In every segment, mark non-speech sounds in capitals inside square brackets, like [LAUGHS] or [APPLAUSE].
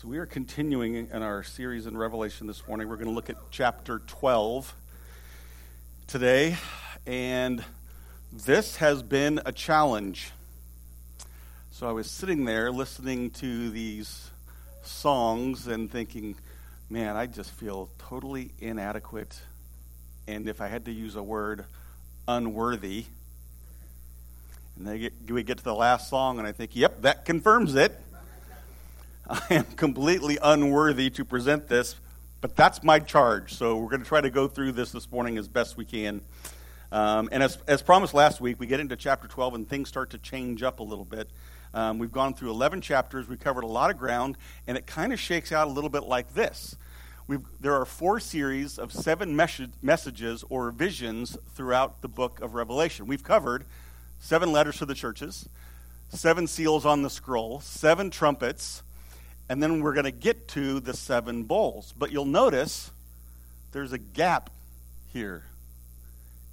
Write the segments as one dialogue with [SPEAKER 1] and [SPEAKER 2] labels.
[SPEAKER 1] So, we are continuing in our series in Revelation this morning. We're going to look at chapter 12 today, and this has been a challenge. So, I was sitting there listening to these songs and thinking, man, I just feel totally inadequate. And if I had to use a word, unworthy. And then we get to the last song, and I think, yep, that confirms it. [LAUGHS] I am completely unworthy to present this, but that's my charge. So we're going to try to go through this this morning as best we can. Um, and as, as promised last week, we get into chapter 12 and things start to change up a little bit. Um, we've gone through 11 chapters, we covered a lot of ground, and it kind of shakes out a little bit like this. We've, there are four series of seven mes- messages or visions throughout the book of Revelation. We've covered seven letters to the churches, seven seals on the scroll, seven trumpets, and then we're going to get to the seven bowls. But you'll notice there's a gap here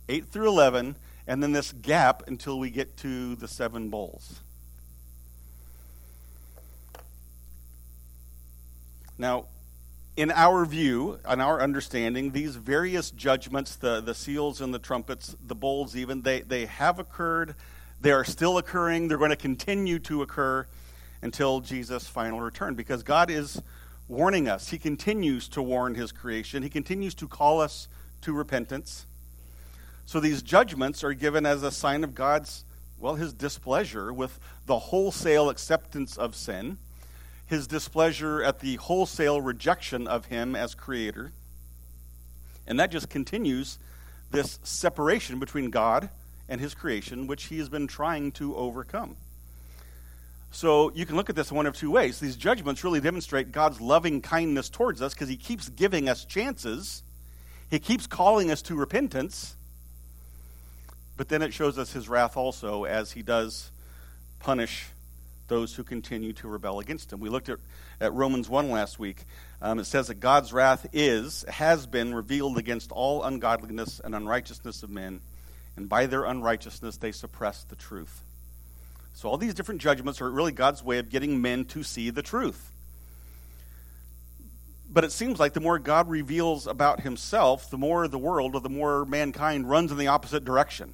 [SPEAKER 1] 8 through 11, and then this gap until we get to the seven bowls. Now, in our view, in our understanding, these various judgments, the, the seals and the trumpets, the bowls even, they, they have occurred. They are still occurring. They're going to continue to occur until Jesus' final return because God is warning us. He continues to warn his creation, He continues to call us to repentance. So these judgments are given as a sign of God's, well, his displeasure with the wholesale acceptance of sin, his displeasure at the wholesale rejection of him as creator. And that just continues this separation between God and his creation, which he has been trying to overcome. So you can look at this one of two ways. These judgments really demonstrate God's loving kindness towards us because He keeps giving us chances, He keeps calling us to repentance. But then it shows us His wrath also as He does punish those who continue to rebel against Him. We looked at, at Romans 1 last week. Um, it says that God's wrath is, has been revealed against all ungodliness and unrighteousness of men, and by their unrighteousness they suppress the truth. So, all these different judgments are really God's way of getting men to see the truth. But it seems like the more God reveals about himself, the more the world or the more mankind runs in the opposite direction.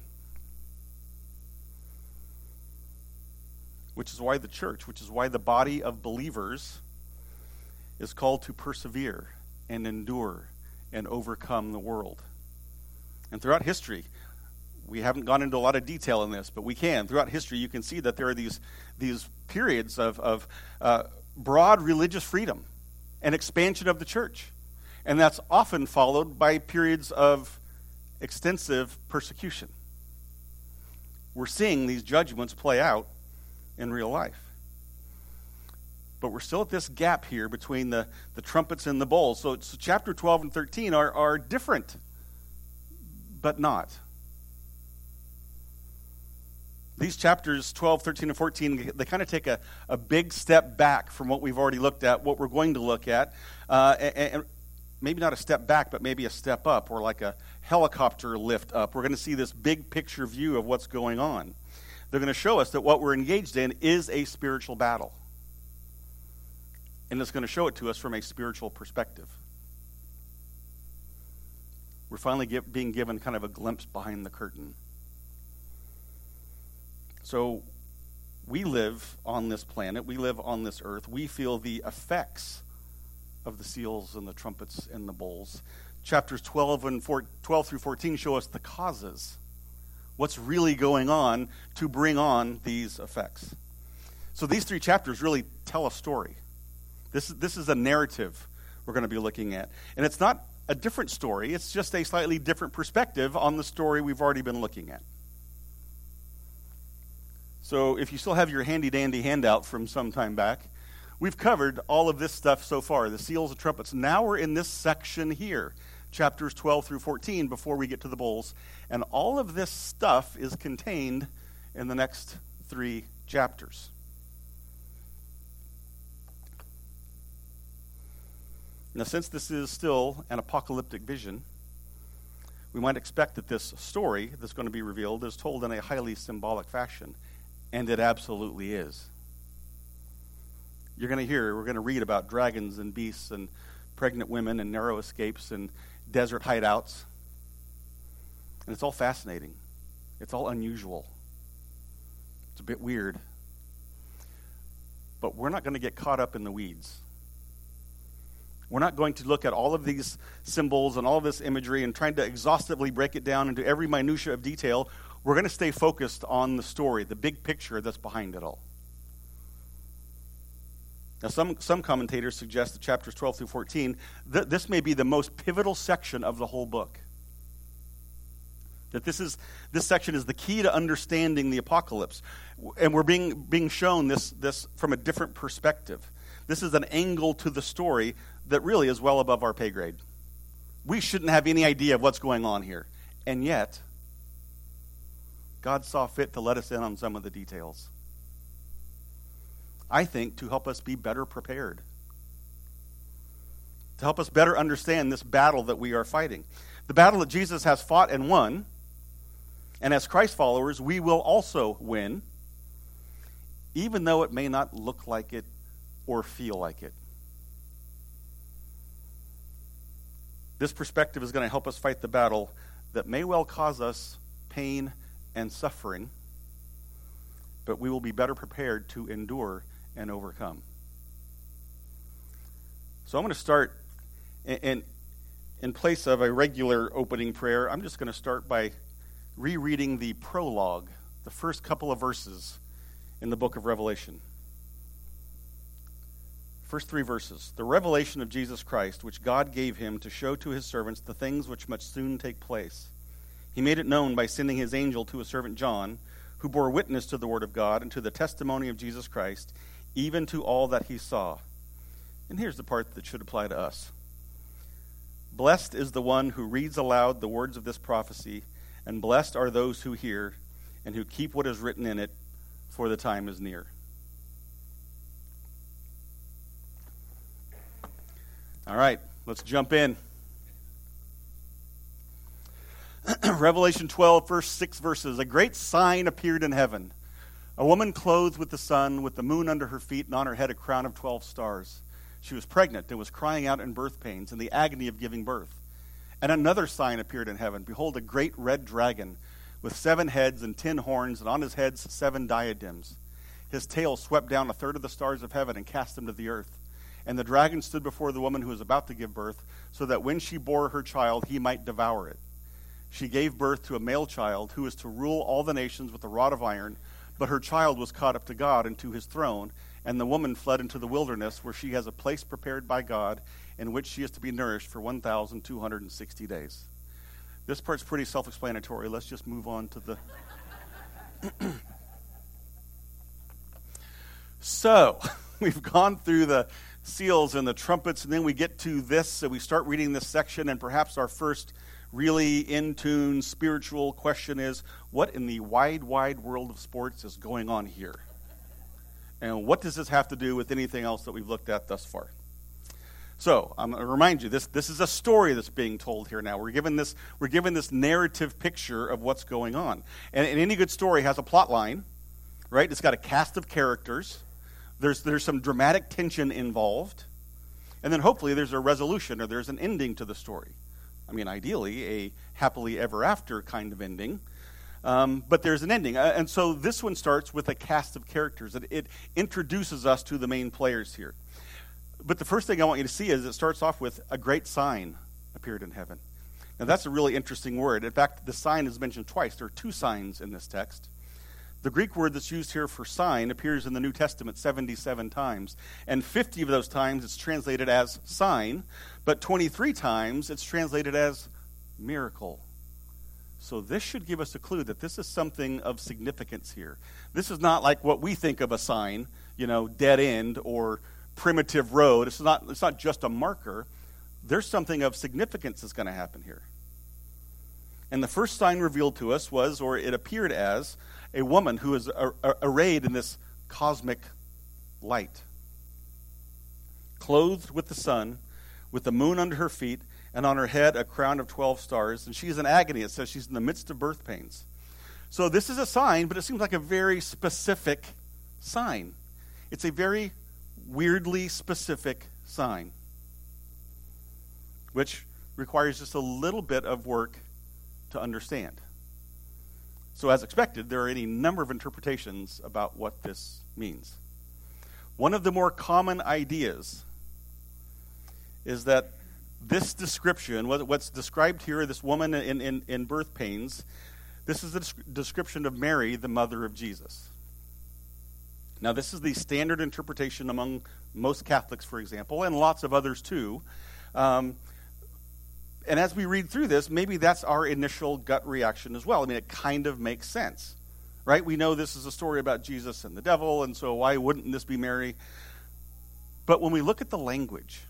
[SPEAKER 1] Which is why the church, which is why the body of believers is called to persevere and endure and overcome the world. And throughout history, we haven't gone into a lot of detail in this, but we can. Throughout history, you can see that there are these, these periods of, of uh, broad religious freedom and expansion of the church. And that's often followed by periods of extensive persecution. We're seeing these judgments play out in real life. But we're still at this gap here between the, the trumpets and the bowls. So, so chapter 12 and 13 are, are different, but not. These chapters 12, 13, and 14, they kind of take a, a big step back from what we've already looked at, what we're going to look at. Uh, and, and maybe not a step back, but maybe a step up, or like a helicopter lift up. We're going to see this big picture view of what's going on. They're going to show us that what we're engaged in is a spiritual battle. And it's going to show it to us from a spiritual perspective. We're finally get, being given kind of a glimpse behind the curtain. So we live on this planet, we live on this earth, we feel the effects of the seals and the trumpets and the bowls. Chapters 12 and 4, 12 through 14 show us the causes. What's really going on to bring on these effects. So these three chapters really tell a story. This, this is a narrative we're going to be looking at. And it's not a different story, it's just a slightly different perspective on the story we've already been looking at. So if you still have your handy dandy handout from some time back, we've covered all of this stuff so far the seals and trumpets. Now we're in this section here, chapters 12 through 14, before we get to the bowls. And all of this stuff is contained in the next three chapters. Now, since this is still an apocalyptic vision, we might expect that this story that's going to be revealed is told in a highly symbolic fashion. And it absolutely is. you're going to hear, we're going to read about dragons and beasts and pregnant women and narrow escapes and desert hideouts. And it's all fascinating. It's all unusual. It's a bit weird. But we're not going to get caught up in the weeds. We're not going to look at all of these symbols and all of this imagery and trying to exhaustively break it down into every minutia of detail. We're going to stay focused on the story, the big picture that's behind it all. Now, some, some commentators suggest that chapters 12 through 14, th- this may be the most pivotal section of the whole book. That this, is, this section is the key to understanding the apocalypse. And we're being, being shown this, this from a different perspective. This is an angle to the story that really is well above our pay grade. We shouldn't have any idea of what's going on here. And yet, God saw fit to let us in on some of the details. I think to help us be better prepared, to help us better understand this battle that we are fighting. The battle that Jesus has fought and won, and as Christ followers, we will also win, even though it may not look like it or feel like it. This perspective is going to help us fight the battle that may well cause us pain and suffering, but we will be better prepared to endure and overcome. So I'm going to start, and in place of a regular opening prayer, I'm just going to start by rereading the prologue, the first couple of verses in the book of Revelation. First three verses. The revelation of Jesus Christ, which God gave him to show to his servants the things which must soon take place. He made it known by sending his angel to his servant John, who bore witness to the word of God and to the testimony of Jesus Christ, even to all that he saw. And here's the part that should apply to us Blessed is the one who reads aloud the words of this prophecy, and blessed are those who hear and who keep what is written in it, for the time is near. All right, let's jump in. [CLEARS THROAT] Revelation 12, first six verses. A great sign appeared in heaven a woman clothed with the sun, with the moon under her feet, and on her head a crown of 12 stars. She was pregnant and was crying out in birth pains and the agony of giving birth. And another sign appeared in heaven Behold, a great red dragon with seven heads and ten horns, and on his heads seven diadems. His tail swept down a third of the stars of heaven and cast them to the earth. And the dragon stood before the woman who was about to give birth, so that when she bore her child, he might devour it. She gave birth to a male child who is to rule all the nations with a rod of iron, but her child was caught up to God and to his throne. And the woman fled into the wilderness, where she has a place prepared by God, in which she is to be nourished for 1,260 days. This part's pretty self explanatory. Let's just move on to the. [CLEARS THROAT] so, [LAUGHS] we've gone through the seals and the trumpets, and then we get to this, so we start reading this section, and perhaps our first really in tune spiritual question is what in the wide, wide world of sports is going on here? And what does this have to do with anything else that we've looked at thus far? So I'm going to remind you this, this is a story that's being told here now. We're given this, we're given this narrative picture of what's going on. And, and any good story has a plot line, right? It's got a cast of characters there's, there's some dramatic tension involved. And then hopefully there's a resolution or there's an ending to the story. I mean, ideally, a happily ever after kind of ending. Um, but there's an ending. Uh, and so this one starts with a cast of characters. It, it introduces us to the main players here. But the first thing I want you to see is it starts off with a great sign appeared in heaven. Now, that's a really interesting word. In fact, the sign is mentioned twice. There are two signs in this text. The Greek word that's used here for sign appears in the New Testament 77 times, and 50 of those times it's translated as sign, but 23 times it's translated as miracle. So this should give us a clue that this is something of significance here. This is not like what we think of a sign, you know, dead end or primitive road. It's not, it's not just a marker. There's something of significance that's going to happen here. And the first sign revealed to us was, or it appeared as, a woman who is arrayed in this cosmic light, clothed with the sun, with the moon under her feet, and on her head a crown of 12 stars. And she's in agony. It says she's in the midst of birth pains. So this is a sign, but it seems like a very specific sign. It's a very weirdly specific sign, which requires just a little bit of work to understand. So, as expected, there are any number of interpretations about what this means. One of the more common ideas is that this description, what's described here, this woman in, in, in birth pains, this is the description of Mary, the mother of Jesus. Now, this is the standard interpretation among most Catholics, for example, and lots of others too. Um, and as we read through this, maybe that's our initial gut reaction as well. I mean, it kind of makes sense, right? We know this is a story about Jesus and the devil, and so why wouldn't this be Mary? But when we look at the language,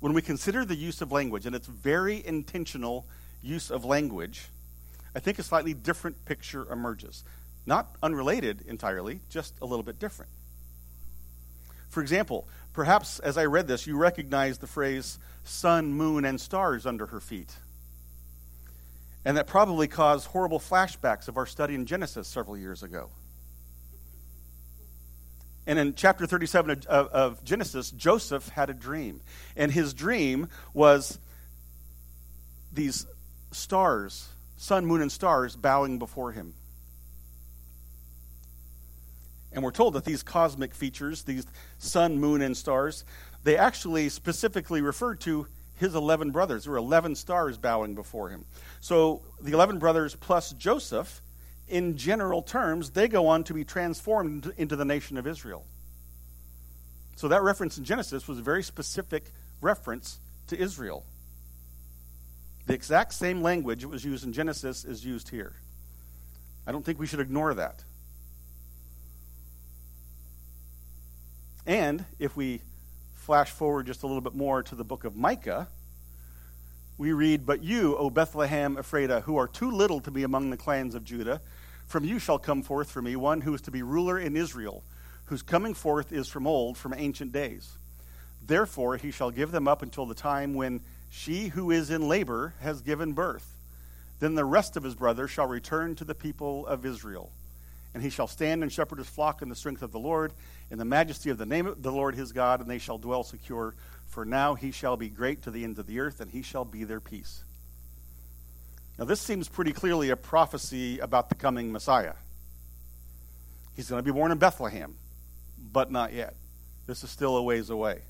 [SPEAKER 1] when we consider the use of language, and it's very intentional use of language, I think a slightly different picture emerges. Not unrelated entirely, just a little bit different. For example, perhaps as I read this, you recognize the phrase sun, moon, and stars under her feet. And that probably caused horrible flashbacks of our study in Genesis several years ago. And in chapter 37 of, of, of, Genesis, Joseph had a dream. And his dream was these stars, sun, moon, and stars, bowing before him. And we're told that these cosmic features, these sun, moon, and stars, they actually specifically referred to his 11 brothers. There were 11 stars bowing before him. So the 11 brothers plus Joseph in general terms, they go on to be transformed into the nation of Israel. So that reference in Genesis was a very specific reference to Israel. The exact same language that was used in Genesis is used here. I don't think we should ignore that. And if we flash forward just a little bit more to the book of Micah, we read, But you, O Bethlehem Ephratah, who are too little to be among the clans of Judah, from you shall come forth for me one who is to be ruler in Israel, whose coming forth is from old, from ancient days. Therefore he shall give them up until the time when she who is in labor has given birth. Then the rest of his brothers shall return to the people of Israel. And he shall stand and shepherd his flock in the strength of the Lord, in the majesty of the name of the Lord his God, and they shall dwell secure. For now he shall be great to the ends of the earth, and he shall be their peace. Now, this seems pretty clearly a prophecy about the coming Messiah. He's going to be born in Bethlehem, but not yet. This is still a ways away.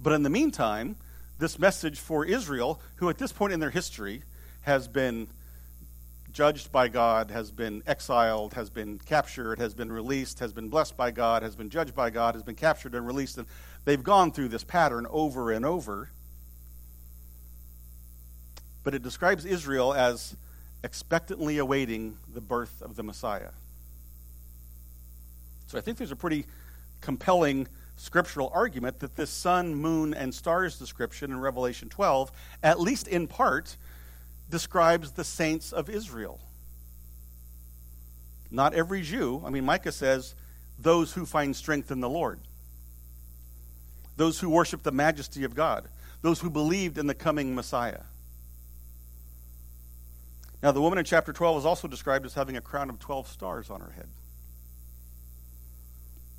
[SPEAKER 1] But in the meantime, this message for Israel, who at this point in their history has been judged by God, has been exiled, has been captured, has been released, has been blessed by God, has been judged by God, has been captured and released. And they've gone through this pattern over and over but it describes Israel as expectantly awaiting the birth of the Messiah. So I think there's a pretty compelling scriptural argument that this sun, moon, and stars description in Revelation 12, at least in part, describes the saints of Israel. Not every Jew. I mean, Micah says, those who find strength in the Lord, those who worship the majesty of God, those who believed in the coming Messiah. Now, the woman in chapter 12 is also described as having a crown of 12 stars on her head.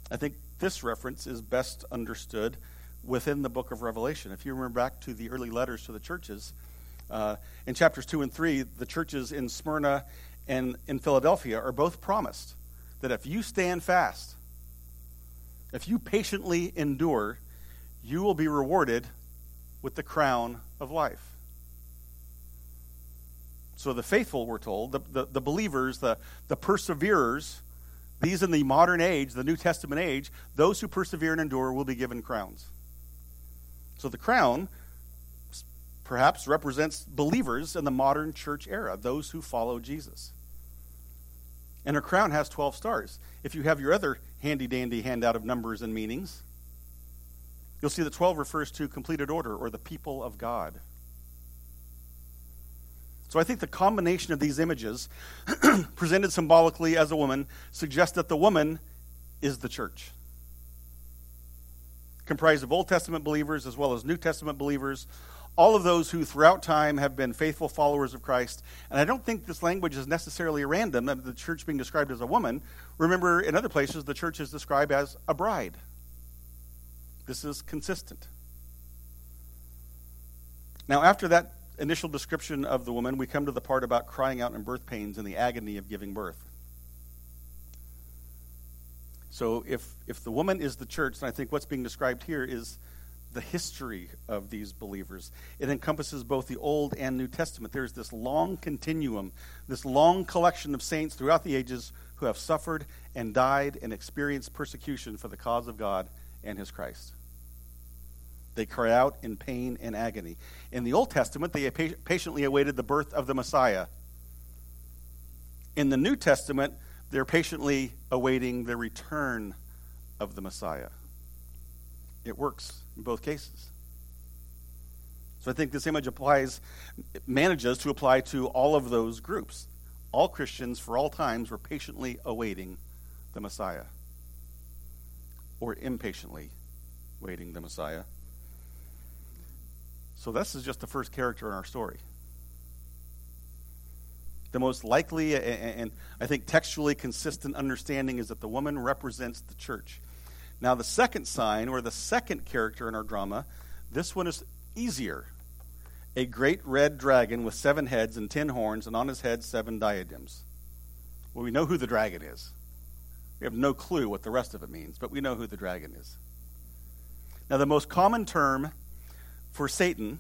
[SPEAKER 1] I think this reference is best understood within the book of Revelation. If you remember back to the early letters to the churches, uh, in chapters 2 and 3, the churches in Smyrna and in Philadelphia are both promised that if you stand fast, if you patiently endure, you will be rewarded with the crown of life. So the faithful, we're told, the, the, the believers, the, the perseverers, these in the modern age, the New Testament age, those who persevere and endure will be given crowns. So the crown perhaps represents believers in the modern church era, those who follow Jesus. And her crown has 12 stars. If you have your other handy dandy handout of numbers and meanings, you'll see that 12 refers to completed order or the people of God. So I think the combination of these images, [CLEARS THROAT] presented symbolically as a woman, suggests that the woman is the church. Comprised of Old Testament believers as well as New Testament believers, all of those who throughout time have been faithful followers of Christ. And I don't think this language is necessarily random, the church being described as a woman. Remember, in other places, the church is described as a bride. This is consistent. Now, after that initial description of the woman, we come to the part about crying out in birth pains and the agony of giving birth. So, if, if the woman is the church, and I think what's being described here is the history of these believers. It encompasses both the Old and New Testament. There's this long continuum, this long collection of saints throughout the ages who have suffered and died and experienced persecution for the cause of God and his Christ. They cry out in pain and agony. In the Old Testament, they patiently awaited the birth of the Messiah. In the New Testament, they're patiently awaiting the return of the Messiah. It works in both cases. So I think this image applies, manages to apply to all of those groups. All Christians for all times were patiently awaiting the Messiah, or impatiently waiting the Messiah. So this is just the first character in our story. The most likely and I think textually consistent understanding is that the woman represents the church. Now, the second sign, or the second character in our drama, this one is easier. A great red dragon with seven heads and ten horns, and on his head seven diadems. Well, we know who the dragon is. We have no clue what the rest of it means, but we know who the dragon is. Now, the most common term for Satan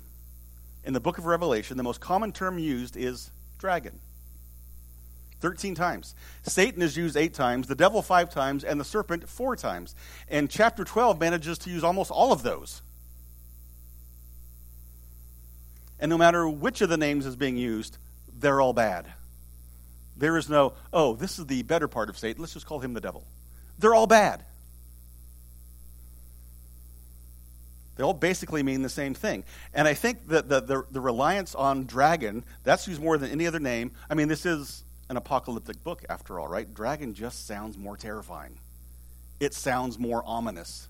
[SPEAKER 1] in the book of Revelation, the most common term used is dragon. 13 times. Satan is used eight times, the devil five times, and the serpent four times. And chapter 12 manages to use almost all of those. And no matter which of the names is being used, they're all bad. There is no, oh, this is the better part of Satan. Let's just call him the devil. They're all bad. They all basically mean the same thing. And I think that the, the, the reliance on dragon, that's used more than any other name. I mean, this is an apocalyptic book, after all, right? Dragon just sounds more terrifying. It sounds more ominous.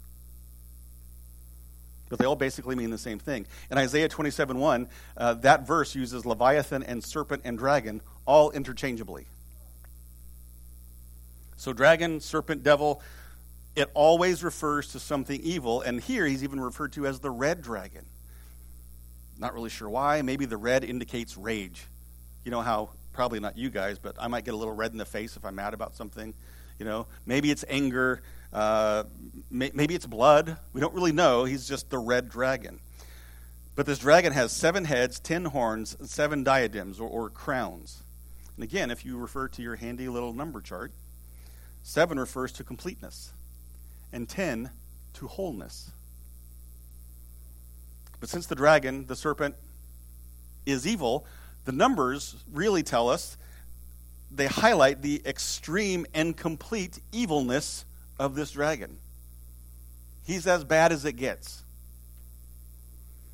[SPEAKER 1] But they all basically mean the same thing. In Isaiah 27 1, uh, that verse uses Leviathan and serpent and dragon all interchangeably. So, dragon, serpent, devil, it always refers to something evil. And here he's even referred to as the red dragon. Not really sure why. Maybe the red indicates rage. You know how probably not you guys, but I might get a little red in the face if I'm mad about something. You know, maybe it's anger, uh, may, maybe it's blood. We don't really know. He's just the red dragon. But this dragon has seven heads, ten horns, seven diadems or, or crowns. And again, if you refer to your handy little number chart, seven refers to completeness, and ten to wholeness. But since the dragon, the serpent, is evil, the numbers really tell us, they highlight the extreme and complete evilness of this dragon. He's as bad as it gets.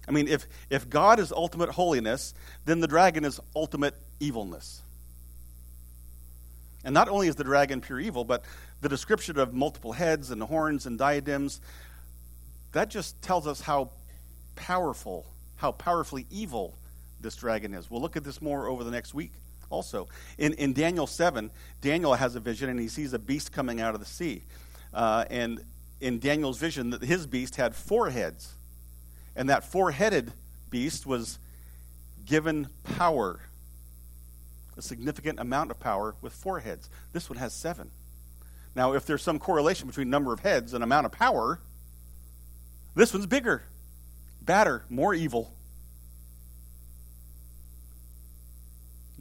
[SPEAKER 1] I mean, if, if God is ultimate holiness, then the dragon is ultimate evilness. And not only is the dragon pure evil, but the description of multiple heads and horns and diadems, that just tells us how powerful, how powerfully evil this dragon is. We'll look at this more over the next week also. In, in Daniel 7, Daniel has a vision and he sees a beast coming out of the sea. Uh, and in Daniel's vision, his beast had four heads. And that four headed beast was given power, a significant amount of power with four heads. This one has seven. Now, if there's some correlation between number of heads and amount of power, this one's bigger, badder, more evil.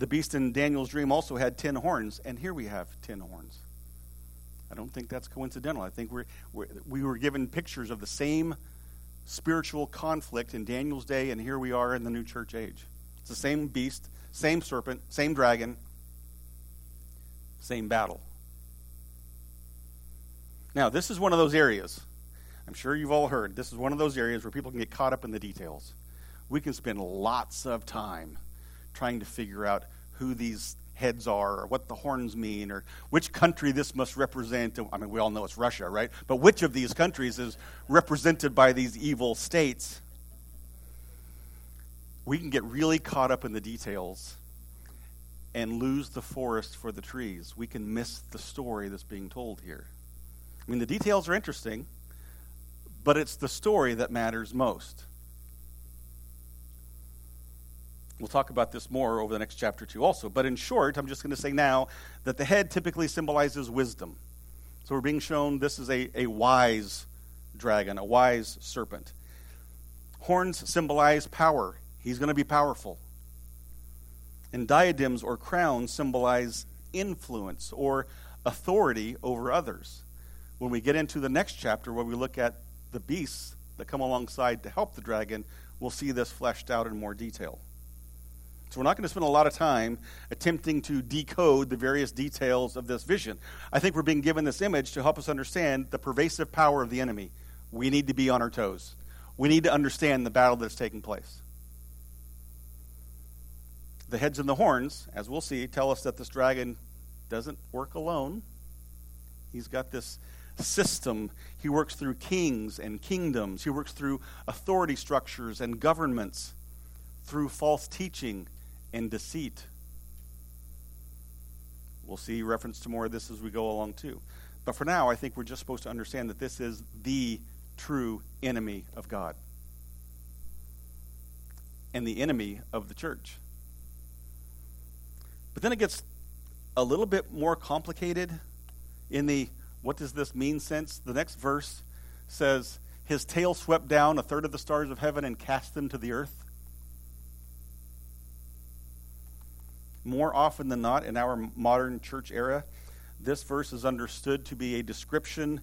[SPEAKER 1] The beast in Daniel's dream also had ten horns, and here we have ten horns. I don't think that's coincidental. I think we're, we're, we were given pictures of the same spiritual conflict in Daniel's day, and here we are in the new church age. It's the same beast, same serpent, same dragon, same battle. Now, this is one of those areas. I'm sure you've all heard. This is one of those areas where people can get caught up in the details. We can spend lots of time trying to figure out who these heads are or what the horns mean or which country this must represent. I mean, we all know it's Russia, right? But which of these countries is represented by these evil states? We can get really caught up in the details and lose the forest for the trees. We can miss the story that's being told here. I mean, the details are interesting, but it's the story that matters most. We'll talk about this more over the next chapter, too, also. But in short, I'm just going to say now that the head typically symbolizes wisdom. So we're being shown this is a, a wise dragon, a wise serpent. Horns symbolize power, he's going to be powerful. And diadems or crowns symbolize influence or authority over others. When we get into the next chapter, where we look at the beasts that come alongside to help the dragon, we'll see this fleshed out in more detail. So we're not going to spend a lot of time attempting to decode the various details of this vision. I think we're being given this image to help us understand the pervasive power of the enemy. We need to be on our toes. We need to understand the battle that's taking place. The heads and the horns, as we'll see, tell us that this dragon doesn't work alone. He's got this system. He works through kings and kingdoms. He works through authority structures and governments, through false teaching and deceit. We'll see reference to more of this as we go along, too. But for now, I think we're just supposed to understand that this is the true enemy of God and the enemy of the church. But then it gets a little bit more complicated in the what does this mean sense. The next verse says, His tail swept down a third of the stars of heaven and cast them to the earth. More often than not, in our modern church era, this verse is understood to be a description,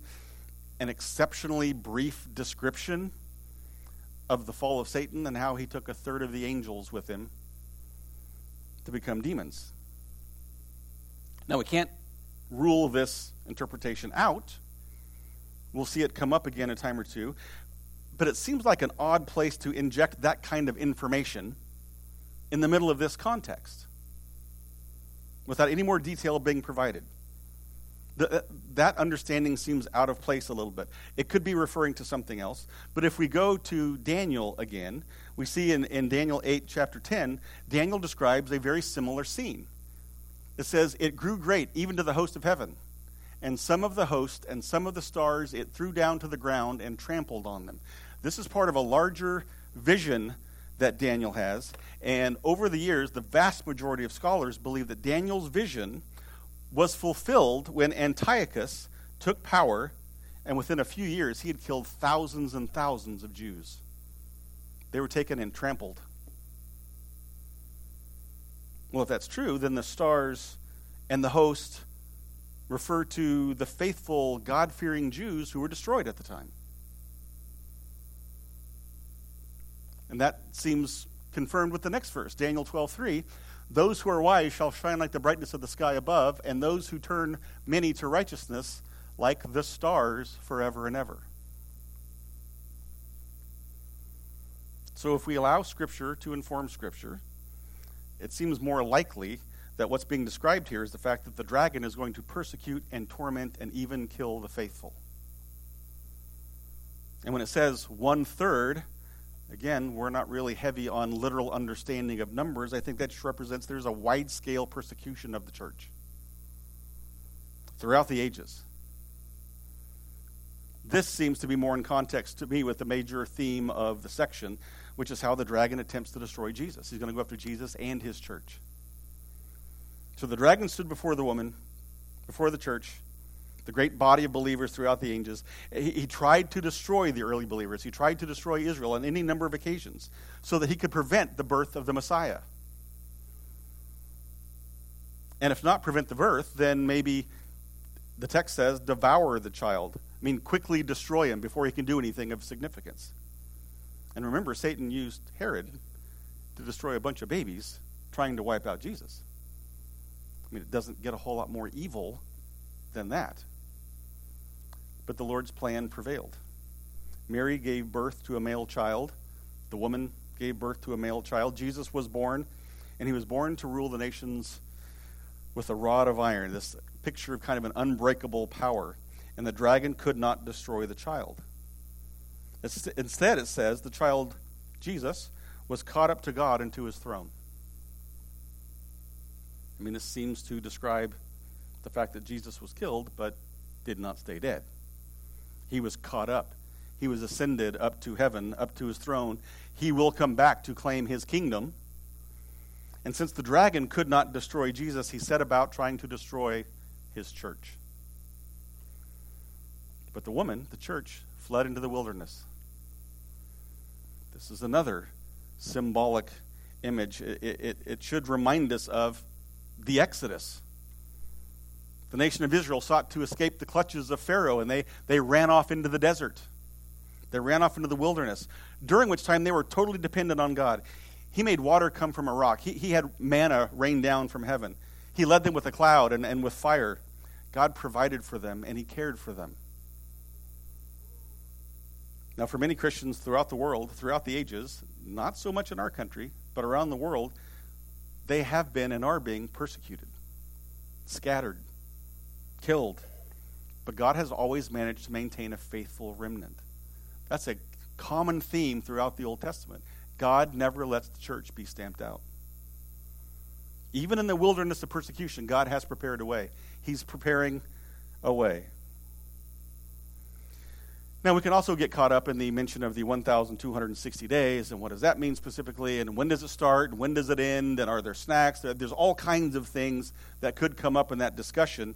[SPEAKER 1] an exceptionally brief description of the fall of Satan and how he took a third of the angels with him to become demons. Now, we can't rule this interpretation out. We'll see it come up again a time or two. But it seems like an odd place to inject that kind of information in the middle of this context without any more detail being provided. The, uh, that understanding seems out of place a little bit. It could be referring to something else. But if we go to Daniel again, we see in, in Daniel 8, chapter 10, Daniel describes a very similar scene. It says, It grew great, even to the host of heaven. And some of the host and some of the stars it threw down to the ground and trampled on them. This is part of a larger vision that Daniel has. And over the years, the vast majority of scholars believe that Daniel's vision was fulfilled when Antiochus took power, and within a few years, he had killed thousands and thousands of Jews. They were taken and trampled. Well, if that's true, then the stars and the host refer to the faithful, God fearing Jews who were destroyed at the time. And that seems confirmed with the next verse, Daniel 12:3. Those who are wise shall shine like the brightness of the sky above, and those who turn many to righteousness like the stars forever and ever. So if we allow Scripture to inform Scripture, it seems more likely that what's being described here is the fact that the dragon is going to persecute and torment and even kill the faithful. And when it says one third, Again, we're not really heavy on literal understanding of numbers. I think that just represents there's a wide scale persecution of the church throughout the ages. This seems to be more in context to me with the major theme of the section, which is how the dragon attempts to destroy Jesus. He's going to go after Jesus and his church. So the dragon stood before the woman, before the church, the great body of believers throughout the ages. He, he, tried to destroy the early believers. He tried to destroy Israel on any number of occasions so that he could prevent the birth of the Messiah. And if not prevent the birth, then maybe the text says devour the child. I mean, quickly destroy him before he can do anything of significance. And remember, Satan used Herod to destroy a bunch of babies trying to wipe out Jesus. I mean, it doesn't get a whole lot more evil than that but the Lord's plan prevailed. Mary gave birth to a male child. The woman gave birth to a male child. Jesus was born, and he was born to rule the nations with a rod of iron, this picture of kind of an unbreakable power. And the dragon could not destroy the child. Instead, it says the child, Jesus, was caught up to God and to his throne. I mean, this seems to describe the fact that Jesus was killed, but did not stay dead. He was caught up. he was ascended up to heaven, up to his throne. He will come back to claim his kingdom. And since the dragon could not destroy Jesus, he set about trying to destroy his church. But the woman, the church, fled into the wilderness. This is another symbolic image. It, it, it, should remind us of the Exodus. The nation of Israel sought to escape the clutches of Pharaoh, and they, they ran off into the desert. They ran off into the wilderness, during which time they were totally dependent on God. He made water come from a rock, he, he had manna rain down from heaven. He led them with a cloud and, and with fire. God provided for them, and He cared for them. Now, for many Christians throughout the world, throughout the ages, not so much in our country, but around the world, they have been and are being persecuted, scattered, killed. But God has always managed to maintain a faithful remnant. That's a common theme throughout the Old Testament. God never lets the church be stamped out. Even in the wilderness of persecution, God has prepared a way. He's preparing a way. Now, we can also get caught up in the mention of the 1,260 days and what does that mean specifically, and when does it start, and when does it end, and are there snacks? There's all kinds of things that could come up in that discussion.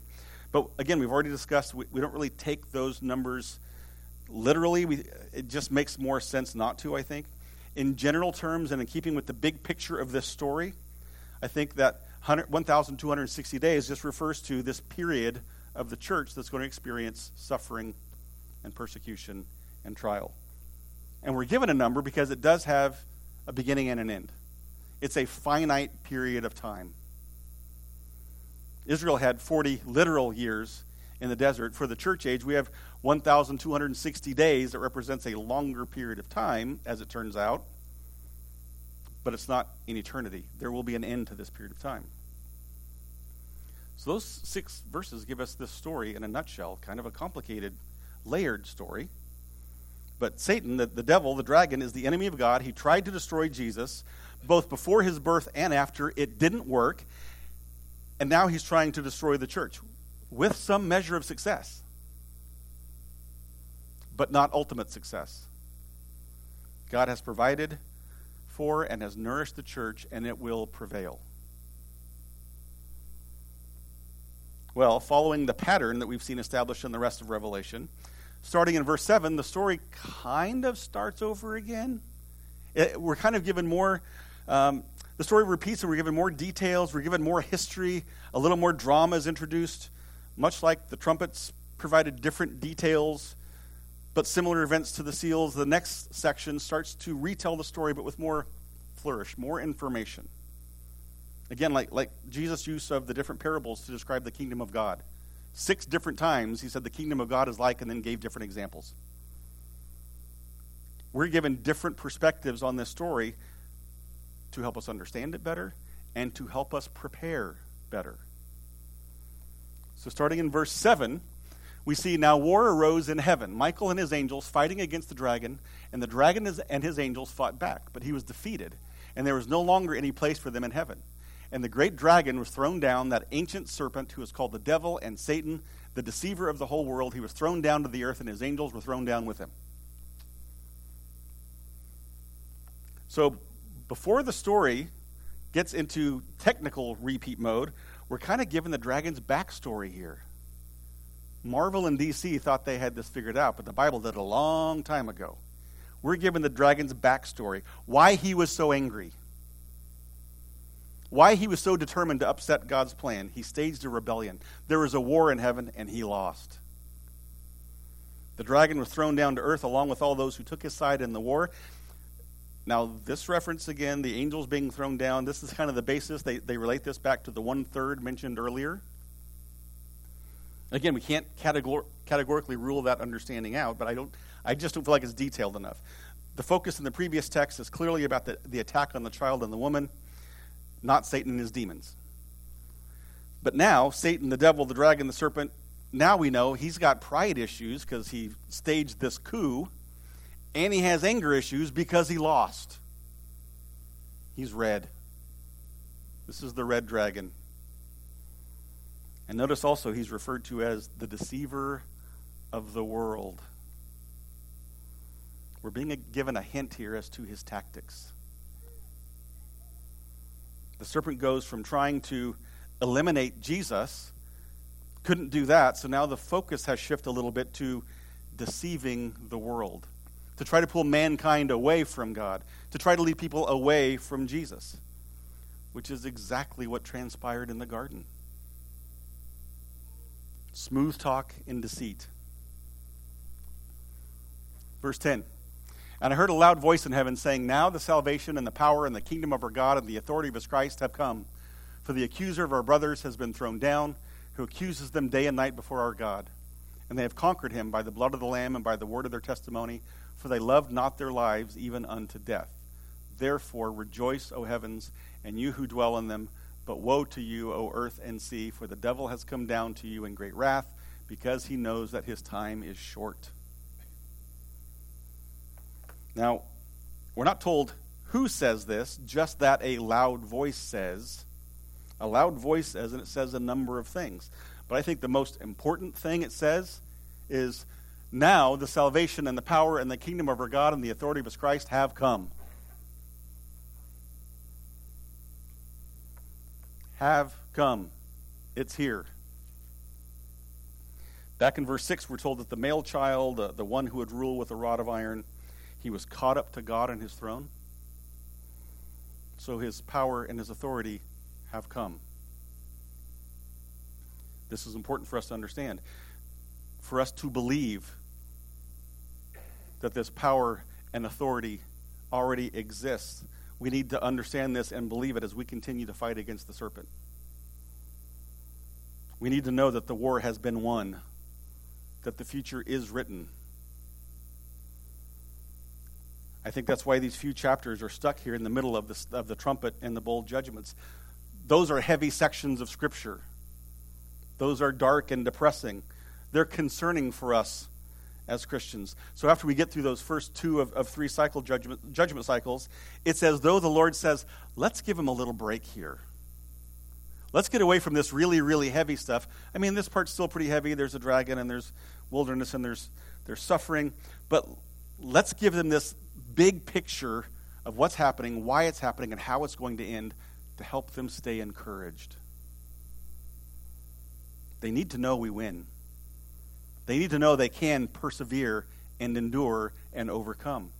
[SPEAKER 1] But again, we've already discussed we, we don't really take those numbers literally. We, it just makes more sense not to, I think. In general terms, and in keeping with the big picture of this story, I think that 1,260 days just refers to this period of the church that's going to experience suffering and persecution and trial. And we're given a number because it does have a beginning and an end. It's a finite period of time. Israel had 40 literal years in the desert. For the church age, we have 1,260 days that represents a longer period of time, as it turns out. But it's not in eternity. There will be an end to this period of time. So, those six verses give us this story in a nutshell, kind of a complicated layered story. But Satan, the, the devil, the dragon, is the enemy of God. He tried to destroy Jesus both before his birth and after. It didn't work. And now he's trying to destroy the church with some measure of success, but not ultimate success. God has provided for and has nourished the church, and it will prevail. Well, following the pattern that we've seen established in the rest of Revelation, starting in verse 7, the story kind of starts over again. It, we're kind of given more, um, the story repeats, and we're given more details, we're given more history, a little more drama is introduced, much like the trumpets provided different details, but similar events to the seals. The next section starts to retell the story, but with more flourish, more information. Again, like, like Jesus' use of the different parables to describe the kingdom of God. Six different times he said the kingdom of God is like, and then gave different examples. We're given different perspectives on this story to help us understand it better and to help us prepare better. So, starting in verse 7, we see now war arose in heaven. Michael and his angels fighting against the dragon, and the dragon and his angels fought back, but he was defeated, and there was no longer any place for them in heaven. And the great dragon was thrown down, that ancient serpent who is called the devil and Satan, the deceiver of the whole world. He was thrown down to the earth, and his angels were thrown down with him. So, before the story gets into technical repeat mode, we're kind of given the dragon's backstory here. Marvel and DC thought they had this figured out, but the Bible did a long time ago. We're given the dragon's backstory, why he was so angry why he was so determined to upset God's plan. He staged a rebellion. There was a war in heaven, and he lost. The dragon was thrown down to earth along with all those who took his side in the war. Now, this reference again, the angels being thrown down, this is kind of the basis. They, they relate this back to the one third mentioned earlier. Again, we can't categor- categorically rule that understanding out, but I, don't, I just don't feel like it's detailed enough. The focus in the previous text is clearly about the, the attack on the child and the woman not Satan and his demons. But now, Satan, the devil, the dragon, the serpent, now we know he's got pride issues because he staged this coup, and he has anger issues because he lost. He's red. This is the red dragon. And notice also he's referred to as the deceiver of the world. We're being given a hint here as to his tactics. The serpent goes from trying to eliminate Jesus, couldn't do that, so now the focus has shifted a little bit to deceiving the world, to try to pull mankind away from God, to try to lead people away from Jesus, which is exactly what transpired in the garden. Smooth talk and deceit. Verse 10. And I heard a loud voice in heaven saying, Now the salvation and the power and the kingdom of our God and the authority of his Christ have come. For the accuser of our brothers has been thrown down, who accuses them day and night before our God. And they have conquered him by the blood of the Lamb and by the word of their testimony, for they loved not their lives even unto death. Therefore rejoice, O heavens, and you who dwell in them. But woe to you, O earth and sea, for the devil has come down to you in great wrath, because he knows that his time is short. Now, we're not told who says this, just that a loud voice says. A loud voice says, and it says a number of things. But I think the most important thing it says is now the salvation and the power and the kingdom of our God and the authority of his Christ have come. Have come. It's here. Back in verse 6, we're told that the male child, uh, the one who would rule with a rod of iron, he was caught up to God and his throne. So his power and his authority have come. This is important for us to understand. For us to believe that this power and authority already exists, we need to understand this and believe it as we continue to fight against the serpent. We need to know that the war has been won, that the future is written I think that's why these few chapters are stuck here in the middle of the, of the trumpet and the bowl judgments. Those are heavy sections of Scripture. Those are dark and depressing. They're concerning for us as Christians. So after we get through those first two of, of three cycle judgment, judgment cycles, it's as though the Lord says, let's give him a little break here. Let's get away from this really, really heavy stuff. I mean, this part's still pretty heavy. There's a dragon and there's wilderness and there's, there's suffering. But let's give them this big picture of what's happening, why it's happening, and how it's going to end to help them stay encouraged. They need to know we win. They need to know they can persevere and endure and overcome.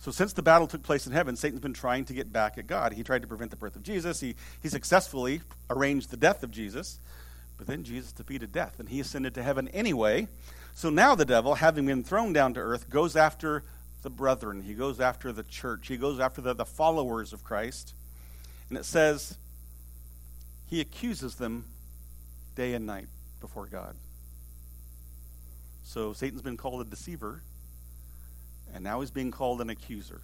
[SPEAKER 1] So, since the battle took place in heaven, Satan's been trying to get back at God. He tried to prevent the birth of Jesus. He, he successfully arranged the death of Jesus. But then Jesus defeated death, and he ascended to heaven anyway. So now the devil, having been thrown down to earth, goes after the brethren. He goes after the church. He goes after the, the followers of Christ. And it says, he accuses them day and night before God. So Satan's been called a deceiver, and now he's being called an accuser.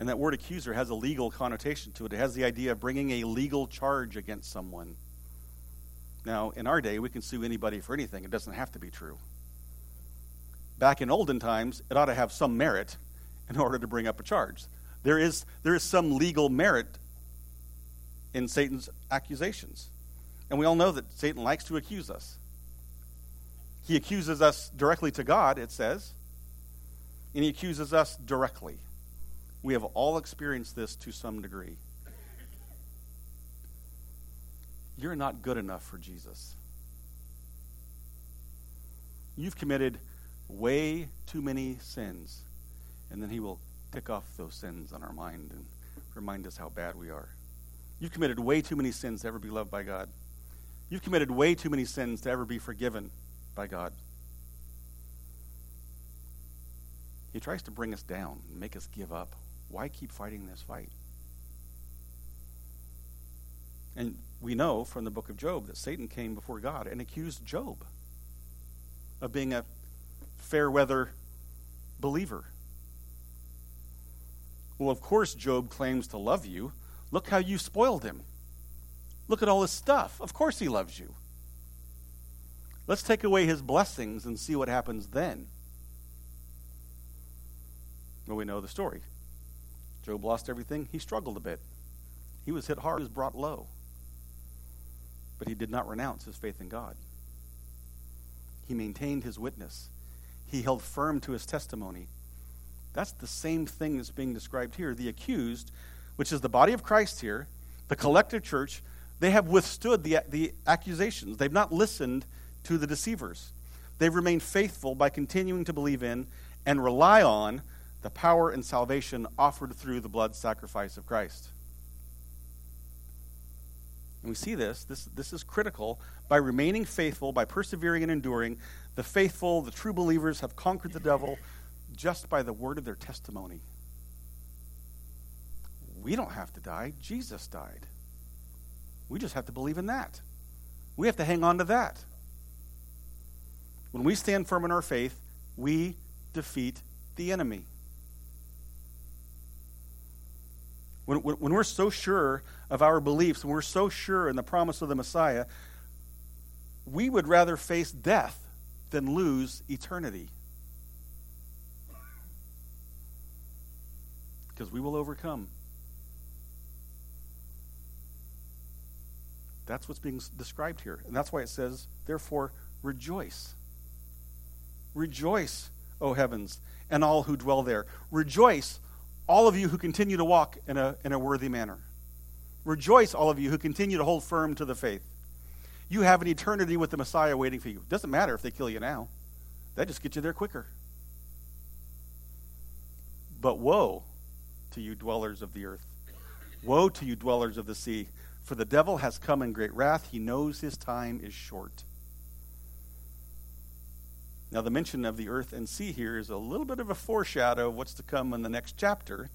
[SPEAKER 1] And that word accuser has a legal connotation to it. It has the idea of bringing a legal charge against someone. Now, in our day, we can sue anybody for anything. It doesn't have to be true. Back in olden times, it ought to have some merit in order to bring up a charge. There is, there is some legal merit in Satan's accusations. And we all know that Satan likes to accuse us. He accuses us directly to God, it says, and he accuses us directly. We have all experienced this to some degree. You're not good enough for Jesus. You've committed way too many sins. And then he will tick off those sins on our mind and remind us how bad we are. You've committed way too many sins to ever be loved by God. You've committed way too many sins to ever be forgiven by God. He tries to bring us down and make us give up. Why keep fighting this fight? And we know from the book of Job that Satan came before God and accused Job of being a fair weather believer. Well, of course, Job claims to love you. Look how you spoiled him. Look at all his stuff. Of course, he loves you. Let's take away his blessings and see what happens then. Well, we know the story. Job lost everything. He struggled a bit. He was hit hard. He was brought low but he did not renounce his faith in God. he maintained his witness. He held firm to his testimony. That's the same thing that's being described here. The accused, which is the body of Christ here, the collective church, they have withstood the, the accusations. They've not listened to the deceivers. They've remained faithful by continuing to believe in and rely on the power and salvation offered through the blood sacrifice of Christ. And we see this, this, this is critical. By remaining faithful, by persevering and enduring, the faithful, the true believers have conquered the devil just by the word of their testimony. We don't have to die, Jesus died. We just have to believe in that. We have to hang on to that. When we stand firm in our faith, we defeat the enemy. When, when, when, we're so sure of our beliefs, when we're so sure in the promise of the Messiah, we would rather face death than lose eternity. Because we will overcome. That's what's being described here. And that's why it says, therefore, rejoice. Rejoice, O heavens, and all who dwell there. Rejoice, all of you who continue to walk in a, in a worthy manner. Rejoice, all of you who continue to hold firm to the faith. You have an eternity with the Messiah waiting for you. It doesn't matter if they kill you now, that just gets you there quicker. But woe to you, dwellers of the earth. Woe to you, dwellers of the sea, for the devil has come in great wrath. He knows his time is short. Now, the mention of the earth and sea here is a little bit of a foreshadow of what's to come in the next chapter.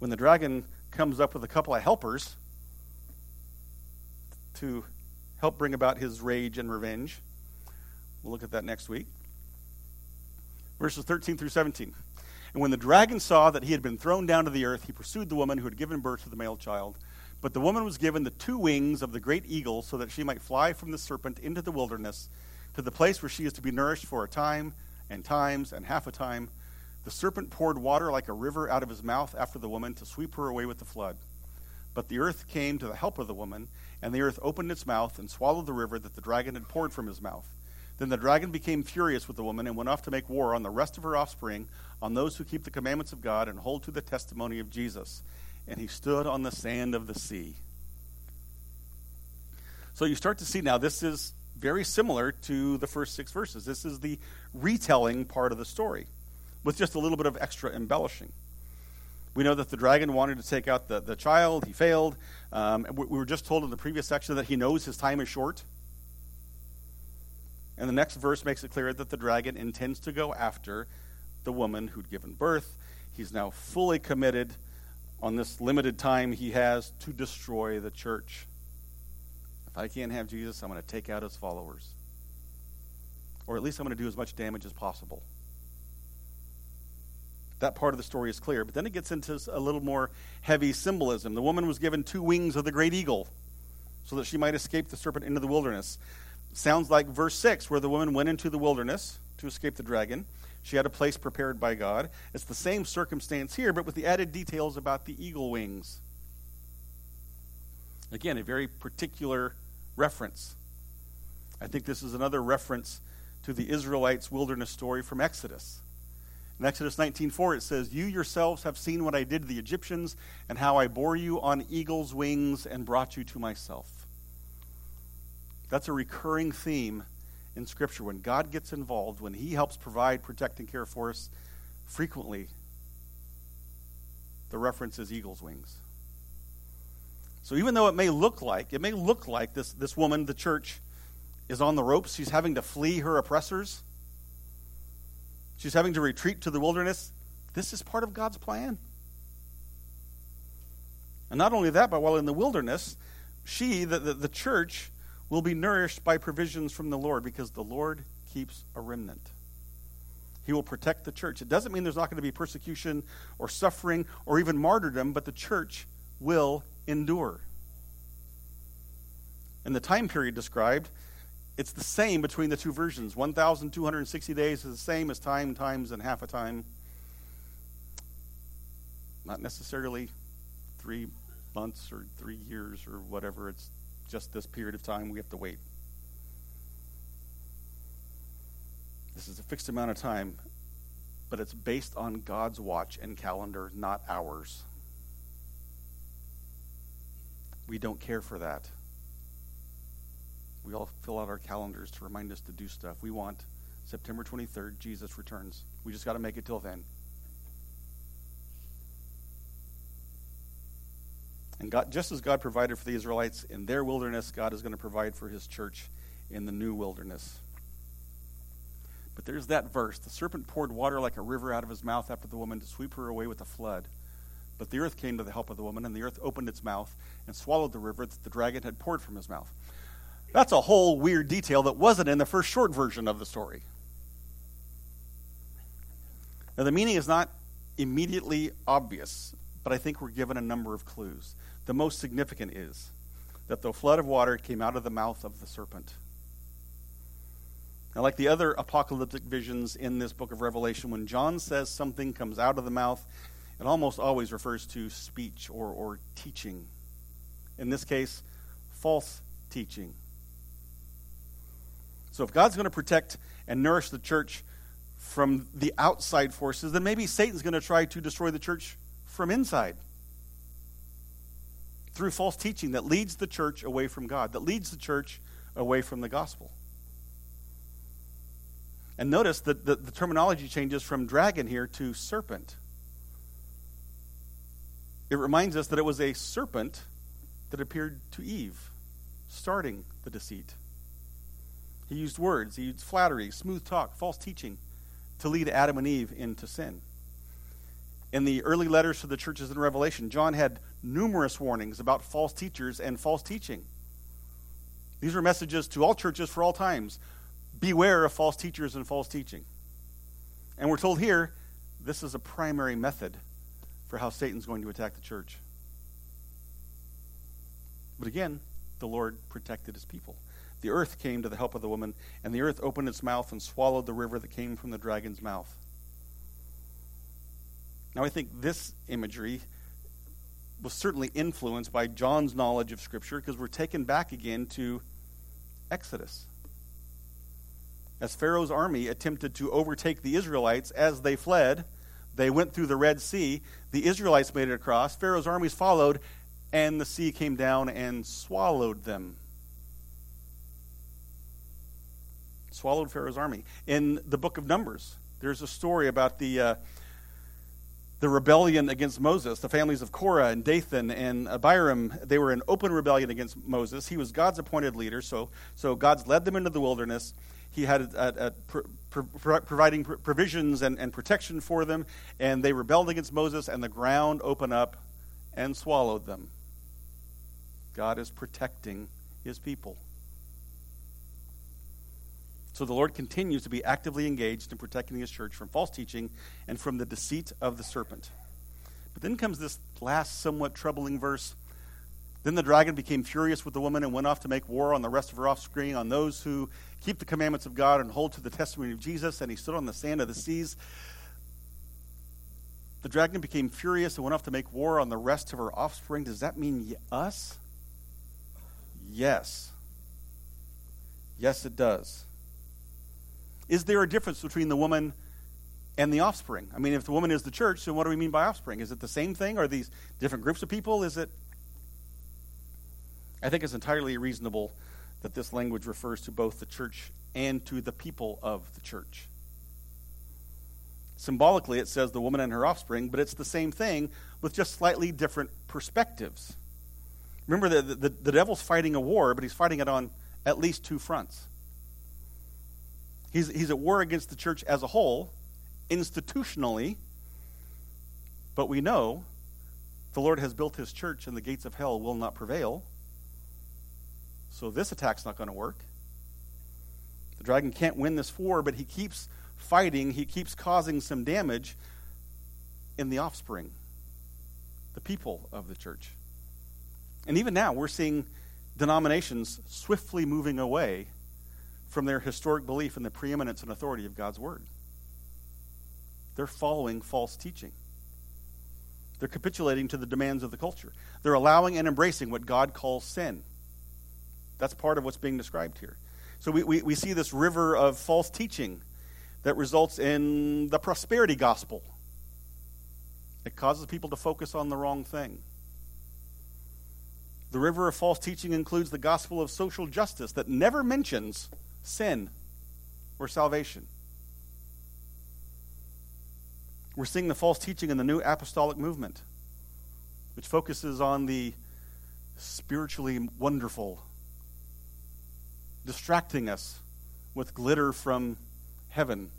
[SPEAKER 1] When the dragon comes up with a couple of helpers to help bring about his rage and revenge. We'll look at that next week. Verses 13 through 17. And when the dragon saw that he had been thrown down to the earth, he pursued the woman who had given birth to the male child. But the woman was given the two wings of the great eagle so that she might fly from the serpent into the wilderness to the place where she is to be nourished for a time and times and half a time. The serpent poured water like a river out of his mouth after the woman to sweep her away with the flood. But the earth came to the help of the woman, and the earth opened its mouth and swallowed the river that the dragon had poured from his mouth. Then the dragon became furious with the woman and went off to make war on the rest of her offspring, on those who keep the commandments of God and hold to the testimony of Jesus. And he stood on the sand of the sea. So you start to see now, this is very similar to the first six verses. This is the retelling part of the story with just a little bit of extra embellishing. We know that the dragon wanted to take out the, the child. He failed. Um, we, we were just told in the previous section that he knows his time is short. And the next verse makes it clear that the dragon intends to go after the woman who'd given birth. He's now fully committed on this limited time he has to destroy the church. If I can't have Jesus, I'm going to take out his followers. Or at least I'm going to do as much damage as possible. That part of the story is clear. But then it gets into a little more heavy symbolism. The woman was given two wings of the great eagle so that she might escape the serpent into the wilderness. Sounds like verse 6, where the woman went into the wilderness to escape the dragon. She had a place prepared by God. It's the same circumstance here, but with the added details about the eagle wings. Again, a very particular reference. I think this is another reference to the Israelites' wilderness story from Exodus. In Exodus 19:4 it says, "You yourselves have seen what I did to the Egyptians and how I bore you on eagle's wings and brought you to myself." That's a recurring theme in scripture when God gets involved, when he helps provide, protect and care for us, frequently the reference is eagle's wings. So even though it may look like, it may look like this, this woman, the church, is on the ropes, she's having to flee her oppressors, she's having to retreat to the wilderness, this is part of God's plan. And not only that, but while in the wilderness, she, the, the, the church, will be nourished by provisions from the Lord because the Lord keeps a remnant. He will protect the church. It doesn't mean there's not going to be persecution or suffering or even martyrdom, but the church will endure. And the time period described, it's the same between the two versions. 1,260 days is the same as time times and half a time. Not necessarily three months or three years or whatever. It's just this period of time we have to wait. This is a fixed amount of time, but it's based on God's watch and calendar, not ours. We don't care for that. We all fill out our calendars to remind us to do stuff. We want September 23rd, Jesus returns. We just got to make it till then. And God, just as God provided for the Israelites in their wilderness, God is going to provide for his church in the new wilderness. But there's that verse the serpent poured water like a river out of his mouth after the woman to sweep her away with a flood. But the earth came to the help of the woman, and the earth opened its mouth and swallowed the river that the dragon had poured from his mouth. That's a whole weird detail that wasn't in the first short version of the story. Now, the meaning is not immediately obvious, but I think we're given a number of clues. The most significant is that the flood of water came out of the mouth of the serpent. Now, like the other apocalyptic visions in this book of Revelation, when John says something comes out of the mouth, it almost always refers to speech or, or teaching. In this case, false teaching. So, if God's going to protect and nourish the church from the outside forces, then maybe Satan's going to try to destroy the church from inside through false teaching that leads the church away from God, that leads the church away from the gospel. And notice that the, the, terminology changes from dragon here to serpent. It reminds us that it was a serpent that appeared to Eve, starting the deceit. He used words, he used flattery, smooth talk, false teaching to lead Adam and Eve into sin. In the early letters to the churches in Revelation, John had numerous warnings about false teachers and false teaching. These are messages to all churches for all times. Beware of false teachers and false teaching. And we're told here this is a primary method for how Satan's going to attack the church. But again, the Lord protected his people. The earth came to the help of the woman, and the earth opened its mouth and swallowed the river that came from the dragon's mouth. Now, I think this imagery was certainly influenced by John's knowledge of Scripture because we're taken back again to Exodus. As Pharaoh's army attempted to overtake the Israelites as they fled, they went through the Red Sea. The Israelites made it across. Pharaoh's armies followed, and the sea came down and swallowed them. Swallowed Pharaoh's army. In the book of Numbers, there's a story about the. Uh, the rebellion against Moses. The families of Korah and Dathan and Abiram, they were in open rebellion against Moses. He was God's appointed leader, so, so God's led them into the wilderness. He had a, a, pro, providing provisions and, and protection for them, and they rebelled against Moses, and the ground opened up and swallowed them. God is protecting his people. So the Lord continues to be actively engaged in protecting his church from false teaching and from the deceit of the serpent. But then comes this last somewhat troubling verse. Then the dragon became furious with the woman and went off to make war on the rest of her offspring, on those who keep the commandments of God and hold to the testimony of Jesus. And he stood on the sand of the seas. The dragon became furious and went off to make war on the rest of her offspring. Does that mean us? Yes. Yes, it does. Is there a difference between the woman and the offspring? I mean, if the woman is the church, then what do we mean by offspring? Is it the same thing? Are these different groups of people? Is it. I think it's entirely reasonable that this language refers to both the church and to the people of the church. Symbolically, it says the woman and her offspring, but it's the same thing with just slightly different perspectives. Remember, the, the, the devil's fighting a war, but he's fighting it on at least two fronts. He's, he's at war against the church as a whole, institutionally, but we know the Lord has built his church and the gates of hell will not prevail. So this attack's not going to work. The dragon can't win this war, but he keeps fighting, he keeps causing some damage in the offspring, the people of the church. And even now, we're seeing denominations swiftly moving away from their historic belief in the preeminence and authority of God's Word. They're following false teaching. They're capitulating to the demands of the culture. They're allowing and embracing what God calls sin. That's part of what's being described here. So we, we, we see this river of false teaching that results in the prosperity gospel. It causes people to focus on the wrong thing. The river of false teaching includes the gospel of social justice that never mentions sin or salvation. We're seeing the false teaching in the new apostolic movement, which focuses on the spiritually wonderful, distracting us with glitter from heaven.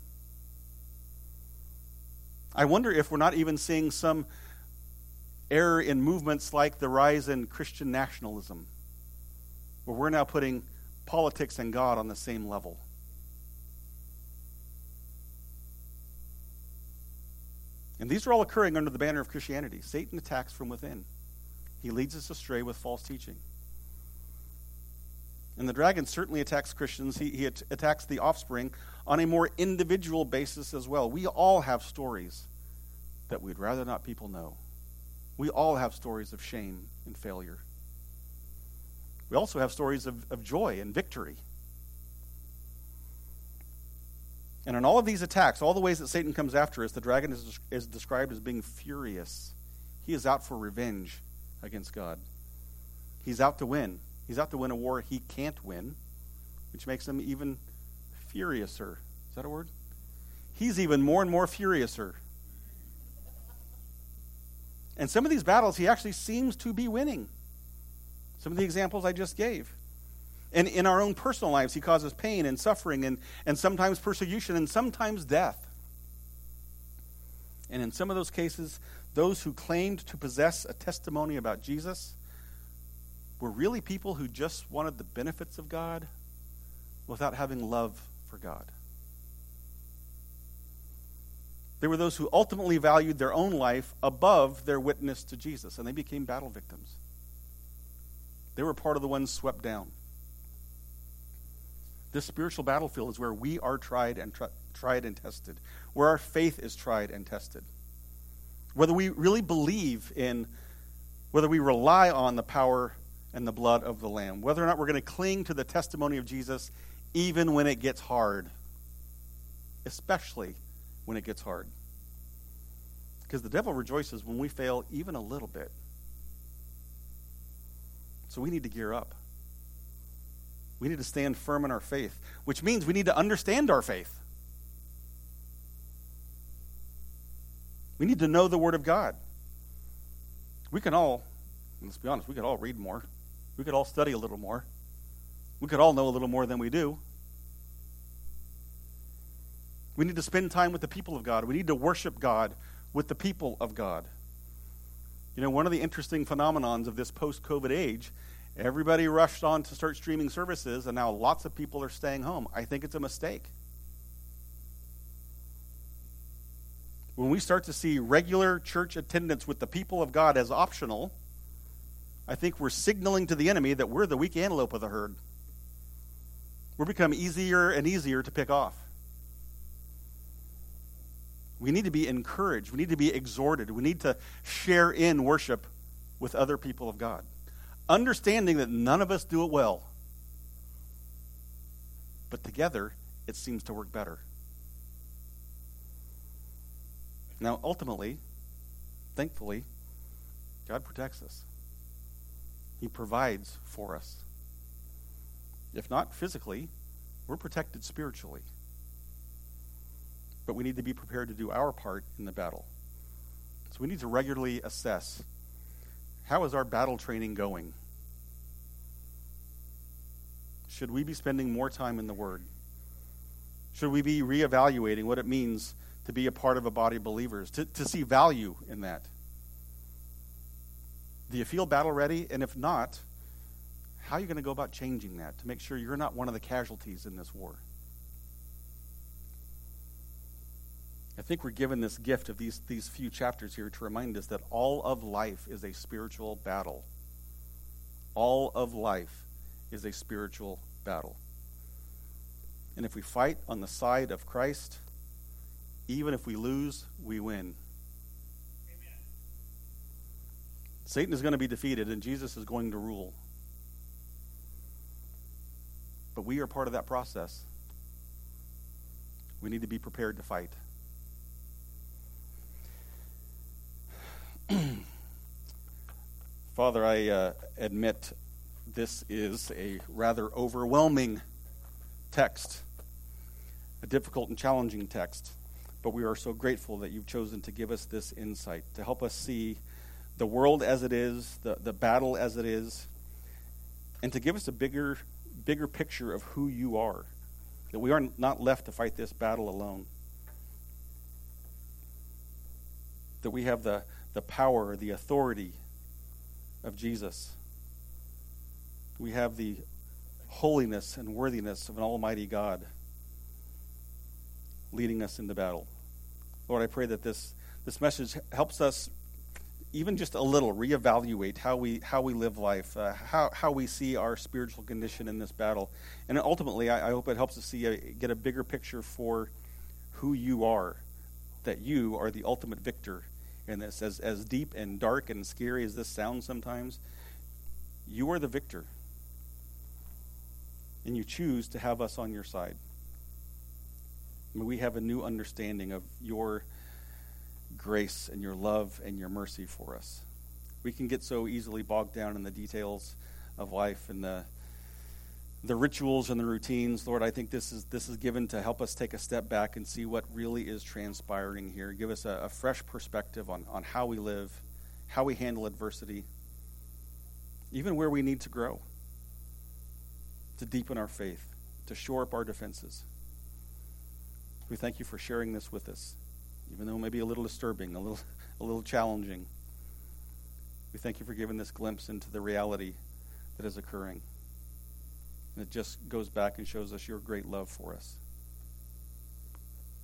[SPEAKER 1] I wonder if we're not even seeing some error in movements like the rise in Christian nationalism, where we're now putting politics and God on the same level. And these are all occurring under the banner of Christianity. Satan attacks from within, he leads us astray with false teaching. And the dragon certainly attacks Christians. He, he attacks the offspring on a more individual basis as well. We all have stories that we'd rather not people know. We all have stories of shame and failure. We also have stories of, of joy and victory. And in all of these attacks, all the ways that Satan comes after us, the dragon is, is described as being furious. He is out for revenge against God. He's out to win. He's out to win a war he can't win, which makes him even furiouser. Is that a word? He's even more and more furiouser. And some of these battles he actually seems to be winning. Some of the examples I just gave. And in our own personal lives, he causes pain and suffering and, and sometimes persecution and sometimes death. And in some of those cases, those who claimed to possess a testimony about Jesus were really people who just wanted the benefits of God without having love for God. There were those who ultimately valued their own life above their witness to Jesus, and they became battle victims. They were part of the ones swept down. This spiritual battlefield is where we are tried and tr- tried and tested, where our faith is tried and tested. Whether we really believe in, whether we rely on the power and the blood of the Lamb, whether or not we're going to cling to the testimony of Jesus even when it gets hard, especially when it gets hard. Because the devil rejoices when we fail even a little bit. So we need to gear up. We need to stand firm in our faith, which means we need to understand our faith. We need to know the Word of God. We can all, let's be honest, we could all read more. We could all study a little more. We could all know a little more than we do. We need to spend time with the people of God. We need to worship God with the people of God. You know, one of the interesting phenomenons of this post COVID age Everybody rushed on to start streaming services, and now lots of people are staying home. I think it's a mistake. When we start to see regular church attendance with the people of God as optional, I think we're signaling to the enemy that we're the weak antelope of the herd. We're becoming easier and easier to pick off. We need to be encouraged. We need to be exhorted. We need to share in worship with other people of God understanding that none of us do it well. But together, it seems to work better. Now, ultimately, thankfully, God protects us. He provides for us. If not physically, we're protected spiritually. But we need to be prepared to do our part in the battle. So we need to regularly assess how is our battle training going? Should we be spending more time in the Word? Should we be reevaluating what it means to be a part of a body of believers, to, to see value in that? Do you feel battle ready? And if not, how are you going to go about changing that to make sure you're not one of the casualties in this war? I think we're given this gift of these, these few chapters here to remind us that all of life is a spiritual battle. All of life is a spiritual battle. And if we fight on the side of Christ, even if we lose, we win. Amen. Satan is going to be defeated and Jesus is going to rule. But we are part of that process. We need to be prepared to fight. [CLEARS THROAT] Father, I uh, admit this is a rather overwhelming text, a difficult and challenging text. But we are so grateful that you've chosen to give us this insight, to help us see the world as it is, the, the battle as it is, and to give us a bigger, bigger picture of who you are. That we are not left to fight this battle alone. That we have the, the power, the authority of Jesus. We have the holiness and worthiness of an almighty God leading us into battle. Lord, I pray that this, this message helps us even just a little reevaluate how we how we live life, uh, how how we see our spiritual condition in this battle, and ultimately, I, I hope it helps us see a, get a bigger picture for who you are, that you are the ultimate victor in this. As as deep and dark and scary as this sounds sometimes, you are the victor, and you choose to have us on your side. We have a new understanding of your grace and your love and your mercy for us. We can get so easily bogged down in the details of life and the the rituals and the routines. Lord, I think this is this is given to help us take a step back and see what really is transpiring here. Give us a, a fresh perspective on, on how we live, how we handle adversity, even where we need to grow, to deepen our faith, to shore up our defenses. We thank you for sharing this with us even though it may be a little disturbing, a little, [LAUGHS] a little challenging. We thank you for giving this glimpse into the reality that is occurring. And it just goes back and shows us your great love for us.